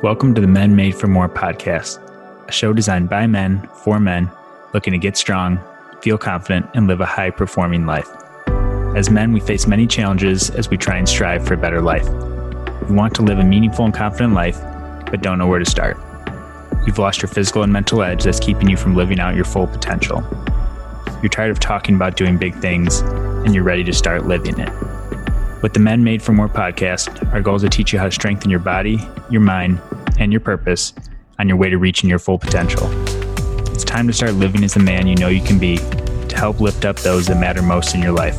Welcome to the Men Made for More podcast, a show designed by men for men looking to get strong, feel confident, and live a high performing life. As men, we face many challenges as we try and strive for a better life. We want to live a meaningful and confident life, but don't know where to start. You've lost your physical and mental edge that's keeping you from living out your full potential. You're tired of talking about doing big things, and you're ready to start living it. With the Men Made for More podcast, our goal is to teach you how to strengthen your body, your mind, and your purpose on your way to reaching your full potential. It's time to start living as the man you know you can be to help lift up those that matter most in your life.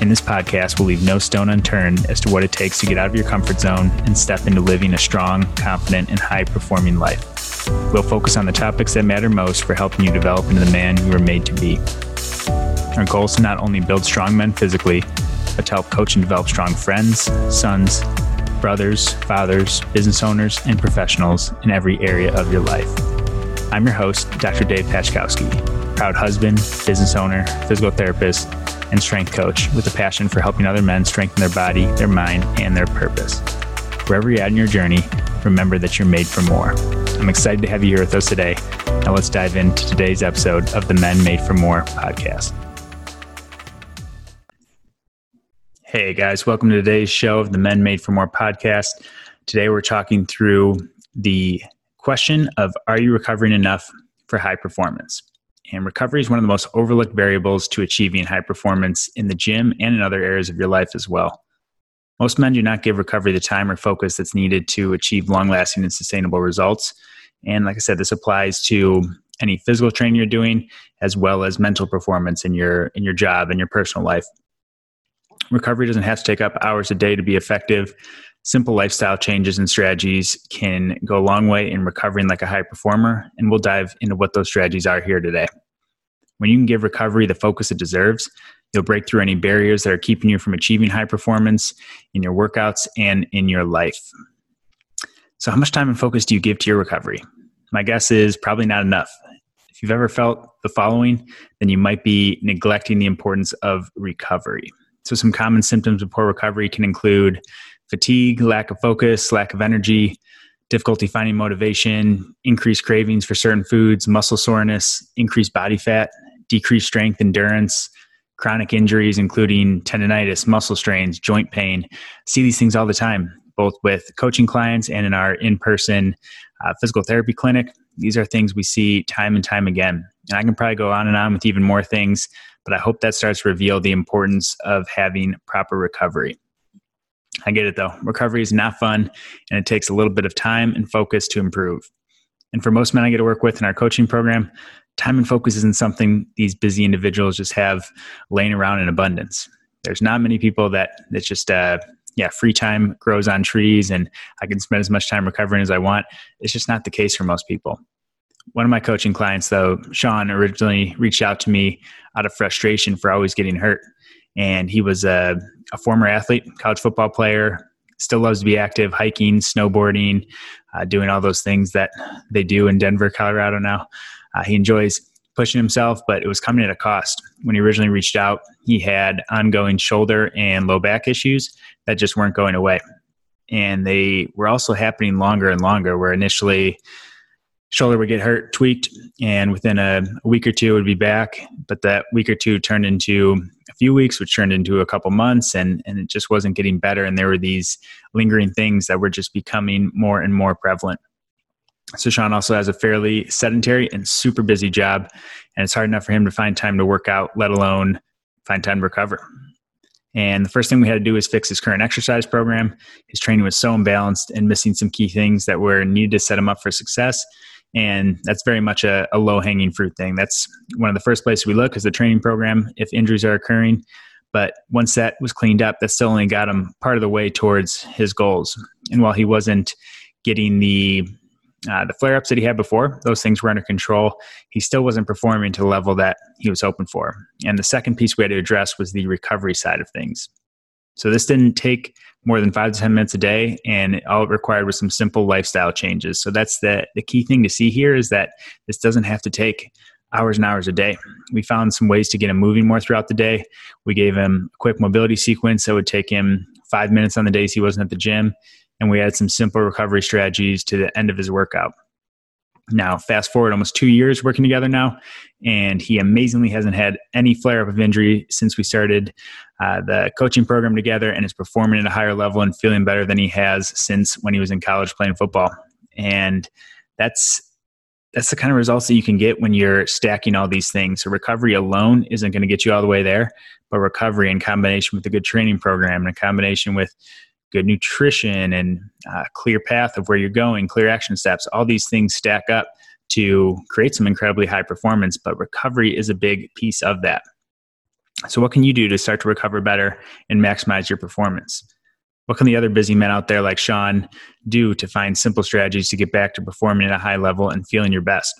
In this podcast, we'll leave no stone unturned as to what it takes to get out of your comfort zone and step into living a strong, confident, and high performing life. We'll focus on the topics that matter most for helping you develop into the man you were made to be. Our goal is to not only build strong men physically, to help coach and develop strong friends, sons, brothers, fathers, business owners, and professionals in every area of your life. I'm your host, Dr. Dave Pachkowski, proud husband, business owner, physical therapist, and strength coach with a passion for helping other men strengthen their body, their mind, and their purpose. Wherever you're at in your journey, remember that you're made for more. I'm excited to have you here with us today. Now let's dive into today's episode of the Men Made for More podcast. Hey guys, welcome to today's show of the Men Made for More podcast. Today we're talking through the question of Are you recovering enough for high performance? And recovery is one of the most overlooked variables to achieving high performance in the gym and in other areas of your life as well. Most men do not give recovery the time or focus that's needed to achieve long lasting and sustainable results. And like I said, this applies to any physical training you're doing as well as mental performance in your in your job and your personal life recovery doesn't have to take up hours a day to be effective. Simple lifestyle changes and strategies can go a long way in recovering like a high performer, and we'll dive into what those strategies are here today. When you can give recovery the focus it deserves, you'll break through any barriers that are keeping you from achieving high performance in your workouts and in your life. So, how much time and focus do you give to your recovery? My guess is probably not enough. If you've ever felt the following, then you might be neglecting the importance of recovery. So, some common symptoms of poor recovery can include fatigue, lack of focus, lack of energy, difficulty finding motivation, increased cravings for certain foods, muscle soreness, increased body fat, decreased strength, endurance, chronic injuries, including tendonitis, muscle strains, joint pain. see these things all the time, both with coaching clients and in our in person uh, physical therapy clinic. These are things we see time and time again. And I can probably go on and on with even more things but I hope that starts to reveal the importance of having proper recovery. I get it though. Recovery is not fun and it takes a little bit of time and focus to improve. And for most men I get to work with in our coaching program, time and focus isn't something these busy individuals just have laying around in abundance. There's not many people that it's just uh, yeah, free time grows on trees and I can spend as much time recovering as I want. It's just not the case for most people. One of my coaching clients, though, Sean, originally reached out to me out of frustration for always getting hurt. And he was a, a former athlete, college football player, still loves to be active, hiking, snowboarding, uh, doing all those things that they do in Denver, Colorado now. Uh, he enjoys pushing himself, but it was coming at a cost. When he originally reached out, he had ongoing shoulder and low back issues that just weren't going away. And they were also happening longer and longer, where initially shoulder would get hurt, tweaked, and within a, week or two would be back. But that week or two turned into a few weeks, which turned into a couple months, and and it just wasn't getting better. And there were these lingering things that were just becoming more and more prevalent. So Sean also has a fairly sedentary and super busy job, and it's hard enough for him to find time to work out, let alone find time to recover. And the first thing we had to do was fix his current exercise program. His training was so imbalanced and missing some key things that were needed to set him up for success and that's very much a, a low hanging fruit thing. That's one of the first places we look is the training program if injuries are occurring. But once that was cleaned up, that still only got him part of the way towards his goals. And while he wasn't getting the uh, the flare ups that he had before, those things were under control. He still wasn't performing to the level that he was hoping for. And the second piece we had to address was the recovery side of things. So this didn't take more than five to 10 minutes a day, and all it required was some simple lifestyle changes. So that's the, the key thing to see here is that this doesn't have to take hours and hours a day. We found some ways to get him moving more throughout the day. We gave him a quick mobility sequence that would take him five minutes on the days he wasn't at the gym. and we had some simple recovery strategies to the end of his workout. Now, fast forward almost two years working together now, and he amazingly hasn't had any flare up of injury since we started uh, the coaching program together and is performing at a higher level and feeling better than he has since when he was in college playing football. And that's that's the kind of results that you can get when you're stacking all these things. So recovery alone isn't going to get you all the way there, but recovery in combination with a good training program and a combination with good nutrition and a clear path of where you're going, clear action steps, all these things stack up to create some incredibly high performance, but recovery is a big piece of that. So, what can you do to start to recover better and maximize your performance? What can the other busy men out there like Sean do to find simple strategies to get back to performing at a high level and feeling your best?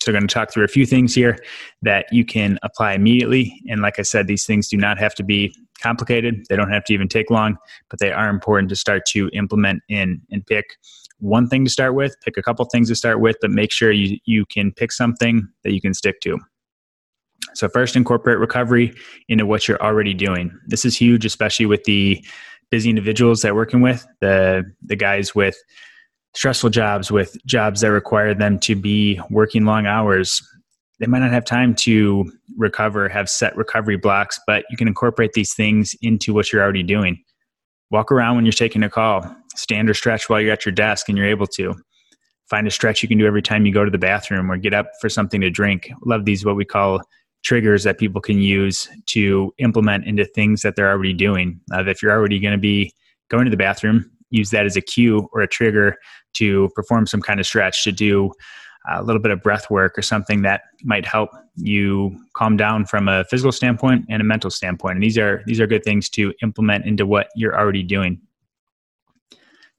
So, we're going to talk through a few things here that you can apply immediately. And like I said, these things do not have to be complicated, they don't have to even take long, but they are important to start to implement in and pick one thing to start with, pick a couple things to start with, but make sure you, you can pick something that you can stick to. So, first, incorporate recovery into what you're already doing. This is huge, especially with the busy individuals that working with the the guys with stressful jobs, with jobs that require them to be working long hours. They might not have time to recover, have set recovery blocks, but you can incorporate these things into what you're already doing. Walk around when you're taking a call, stand or stretch while you're at your desk and you're able to. Find a stretch you can do every time you go to the bathroom or get up for something to drink. Love these, what we call triggers that people can use to implement into things that they're already doing. Uh, if you're already going to be going to the bathroom, use that as a cue or a trigger to perform some kind of stretch, to do a little bit of breath work or something that might help you calm down from a physical standpoint and a mental standpoint. And these are these are good things to implement into what you're already doing.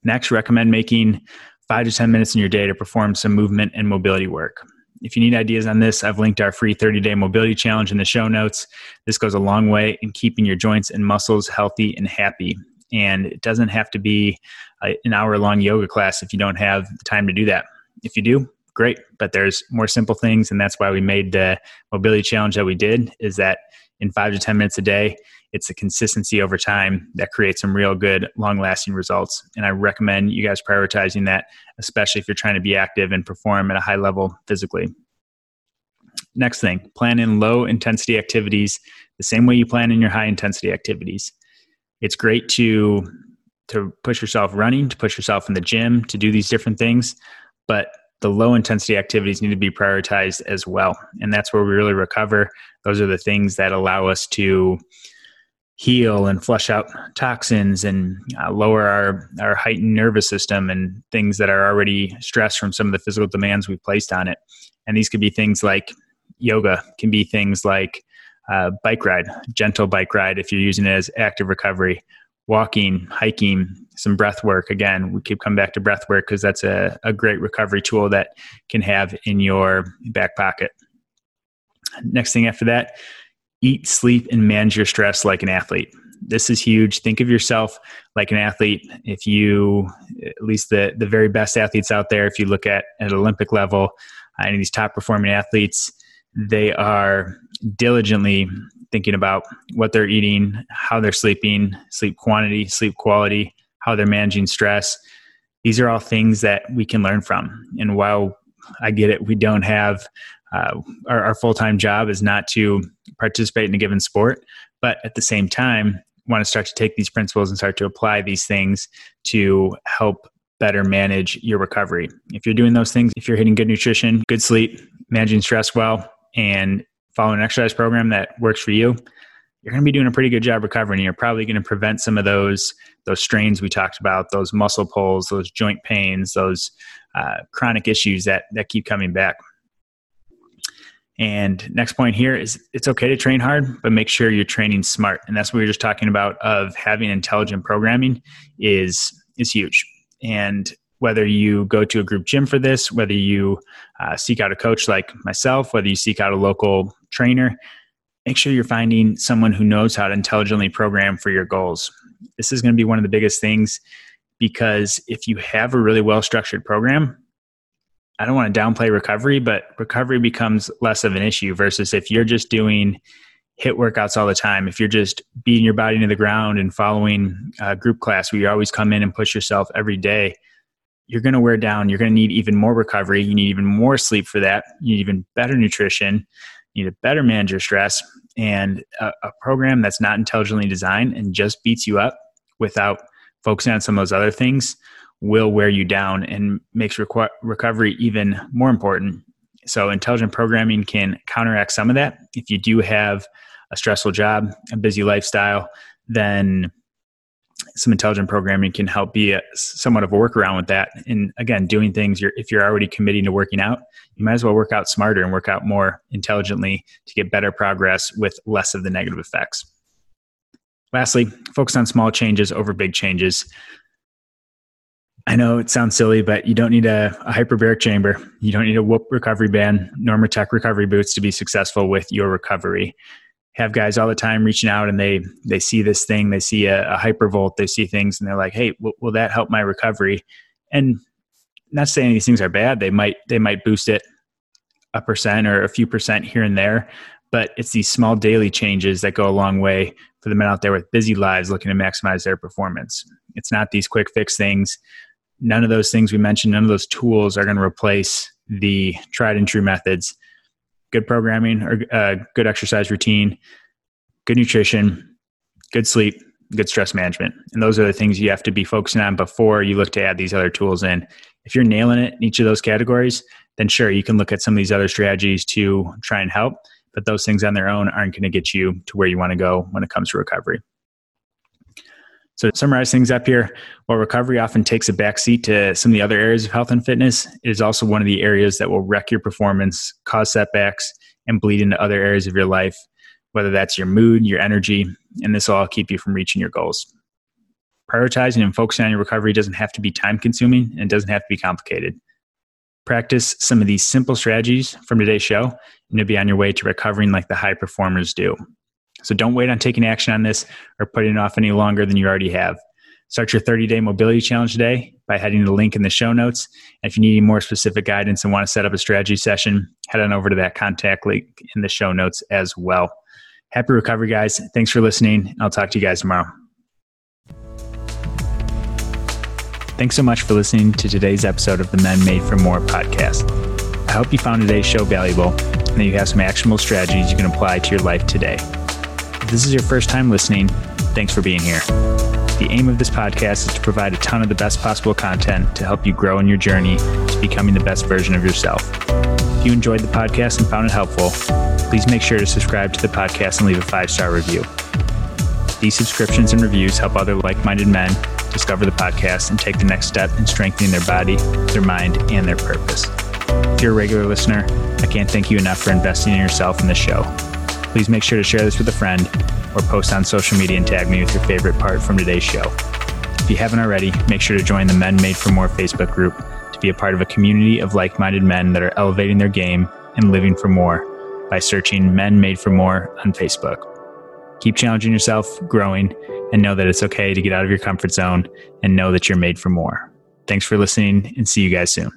Next, recommend making five to 10 minutes in your day to perform some movement and mobility work. If you need ideas on this, I've linked our free 30 day mobility challenge in the show notes. This goes a long way in keeping your joints and muscles healthy and happy. And it doesn't have to be a, an hour long yoga class if you don't have the time to do that. If you do, great. But there's more simple things. And that's why we made the mobility challenge that we did is that in five to 10 minutes a day, it's the consistency over time that creates some real good long lasting results and i recommend you guys prioritizing that especially if you're trying to be active and perform at a high level physically next thing plan in low intensity activities the same way you plan in your high intensity activities it's great to to push yourself running to push yourself in the gym to do these different things but the low intensity activities need to be prioritized as well and that's where we really recover those are the things that allow us to heal and flush out toxins and uh, lower our, our heightened nervous system and things that are already stressed from some of the physical demands we've placed on it. And these could be things like yoga, can be things like uh, bike ride, gentle bike ride if you're using it as active recovery, walking, hiking, some breath work. Again, we keep coming back to breath work because that's a, a great recovery tool that can have in your back pocket. Next thing after that, eat, sleep, and manage your stress like an athlete. This is huge. Think of yourself like an athlete. If you, at least the, the very best athletes out there, if you look at at Olympic level, uh, any of these top performing athletes, they are diligently thinking about what they're eating, how they're sleeping, sleep quantity, sleep quality, how they're managing stress. These are all things that we can learn from. And while I get it, we don't have uh, our, our full time job is not to participate in a given sport, but at the same time, want to start to take these principles and start to apply these things to help better manage your recovery. If you're doing those things, if you're hitting good nutrition, good sleep, managing stress well, and following an exercise program that works for you, you're going to be doing a pretty good job recovering. You're probably going to prevent some of those those strains we talked about, those muscle pulls, those joint pains, those uh, chronic issues that that keep coming back. And next point here is it's okay to train hard, but make sure you're training smart. And that's what we were just talking about of having intelligent programming is is huge. And whether you go to a group gym for this, whether you uh, seek out a coach like myself, whether you seek out a local trainer, make sure you're finding someone who knows how to intelligently program for your goals. This is going to be one of the biggest things because if you have a really well structured program, I don't want to downplay recovery, but recovery becomes less of an issue versus if you're just doing HIIT workouts all the time, if you're just beating your body into the ground and following a group class where you always come in and push yourself every day, you're going to wear down. You're going to need even more recovery. You need even more sleep for that. You need even better nutrition. You need to better manage your stress. And a, a program that's not intelligently designed and just beats you up without focusing on some of those other things will wear you down and makes recovery even more important. So, intelligent programming can counteract some of that. If you do have a stressful job, a busy lifestyle, then some intelligent programming can help be a, somewhat of a workaround with that. And again, doing things you're, if you're already committing to working out, you might as well work out smarter and work out more intelligently to get better progress with less of the negative effects. Lastly, focus on small changes over big changes. I know it sounds silly, but you don't need a, a hyperbaric chamber. You don't need a Whoop recovery band, Normatec recovery boots to be successful with your recovery have guys all the time reaching out and they they see this thing they see a, a hypervolt they see things and they're like hey w- will that help my recovery? And not saying these things are bad they might they might boost it a percent or a few percent here and there but it's these small daily changes that go a long way for the men out there with busy lives looking to maximize their performance. It's not these quick fix things. None of those things we mentioned none of those tools are going to replace the tried and true methods good programming or uh, good exercise routine, good nutrition, good sleep, good stress management. And those are the things you have to be focusing on before you look to add these other tools in. If you're nailing it in each of those categories, then sure, you can look at some of these other strategies to try and help. But those things on their own aren't going to get you to where you want to go when it comes to recovery. So, to summarize things up here, while recovery often takes a backseat to some of the other areas of health and fitness, it is also one of the areas that will wreck your performance, cause setbacks, and bleed into other areas of your life, whether that's your mood, your energy, and this will all keep you from reaching your goals. Prioritizing and focusing on your recovery doesn't have to be time consuming and doesn't have to be complicated. Practice some of these simple strategies from today's show, and you'll be on your way to recovering like the high performers do. So don't wait on taking action on this or putting it off any longer than you already have. Start your 30 day mobility challenge today by heading to the link in the show notes. And if you need any more specific guidance and want to set up a strategy session, head on over to that contact link in the show notes as well. Happy recovery, guys. Thanks for listening. I'll talk to you guys tomorrow. Thanks so much for listening to today's episode of the Men Made for More podcast. I hope you found today's show valuable and that you have some actionable strategies you can apply to your life today. If this is your first time listening, thanks for being here. The aim of this podcast is to provide a ton of the best possible content to help you grow in your journey to becoming the best version of yourself. If you enjoyed the podcast and found it helpful, please make sure to subscribe to the podcast and leave a five star review. These subscriptions and reviews help other like minded men discover the podcast and take the next step in strengthening their body, their mind, and their purpose. If you're a regular listener, I can't thank you enough for investing in yourself in this show. Please make sure to share this with a friend or post on social media and tag me with your favorite part from today's show. If you haven't already, make sure to join the Men Made for More Facebook group to be a part of a community of like minded men that are elevating their game and living for more by searching Men Made for More on Facebook. Keep challenging yourself, growing, and know that it's okay to get out of your comfort zone and know that you're made for more. Thanks for listening and see you guys soon.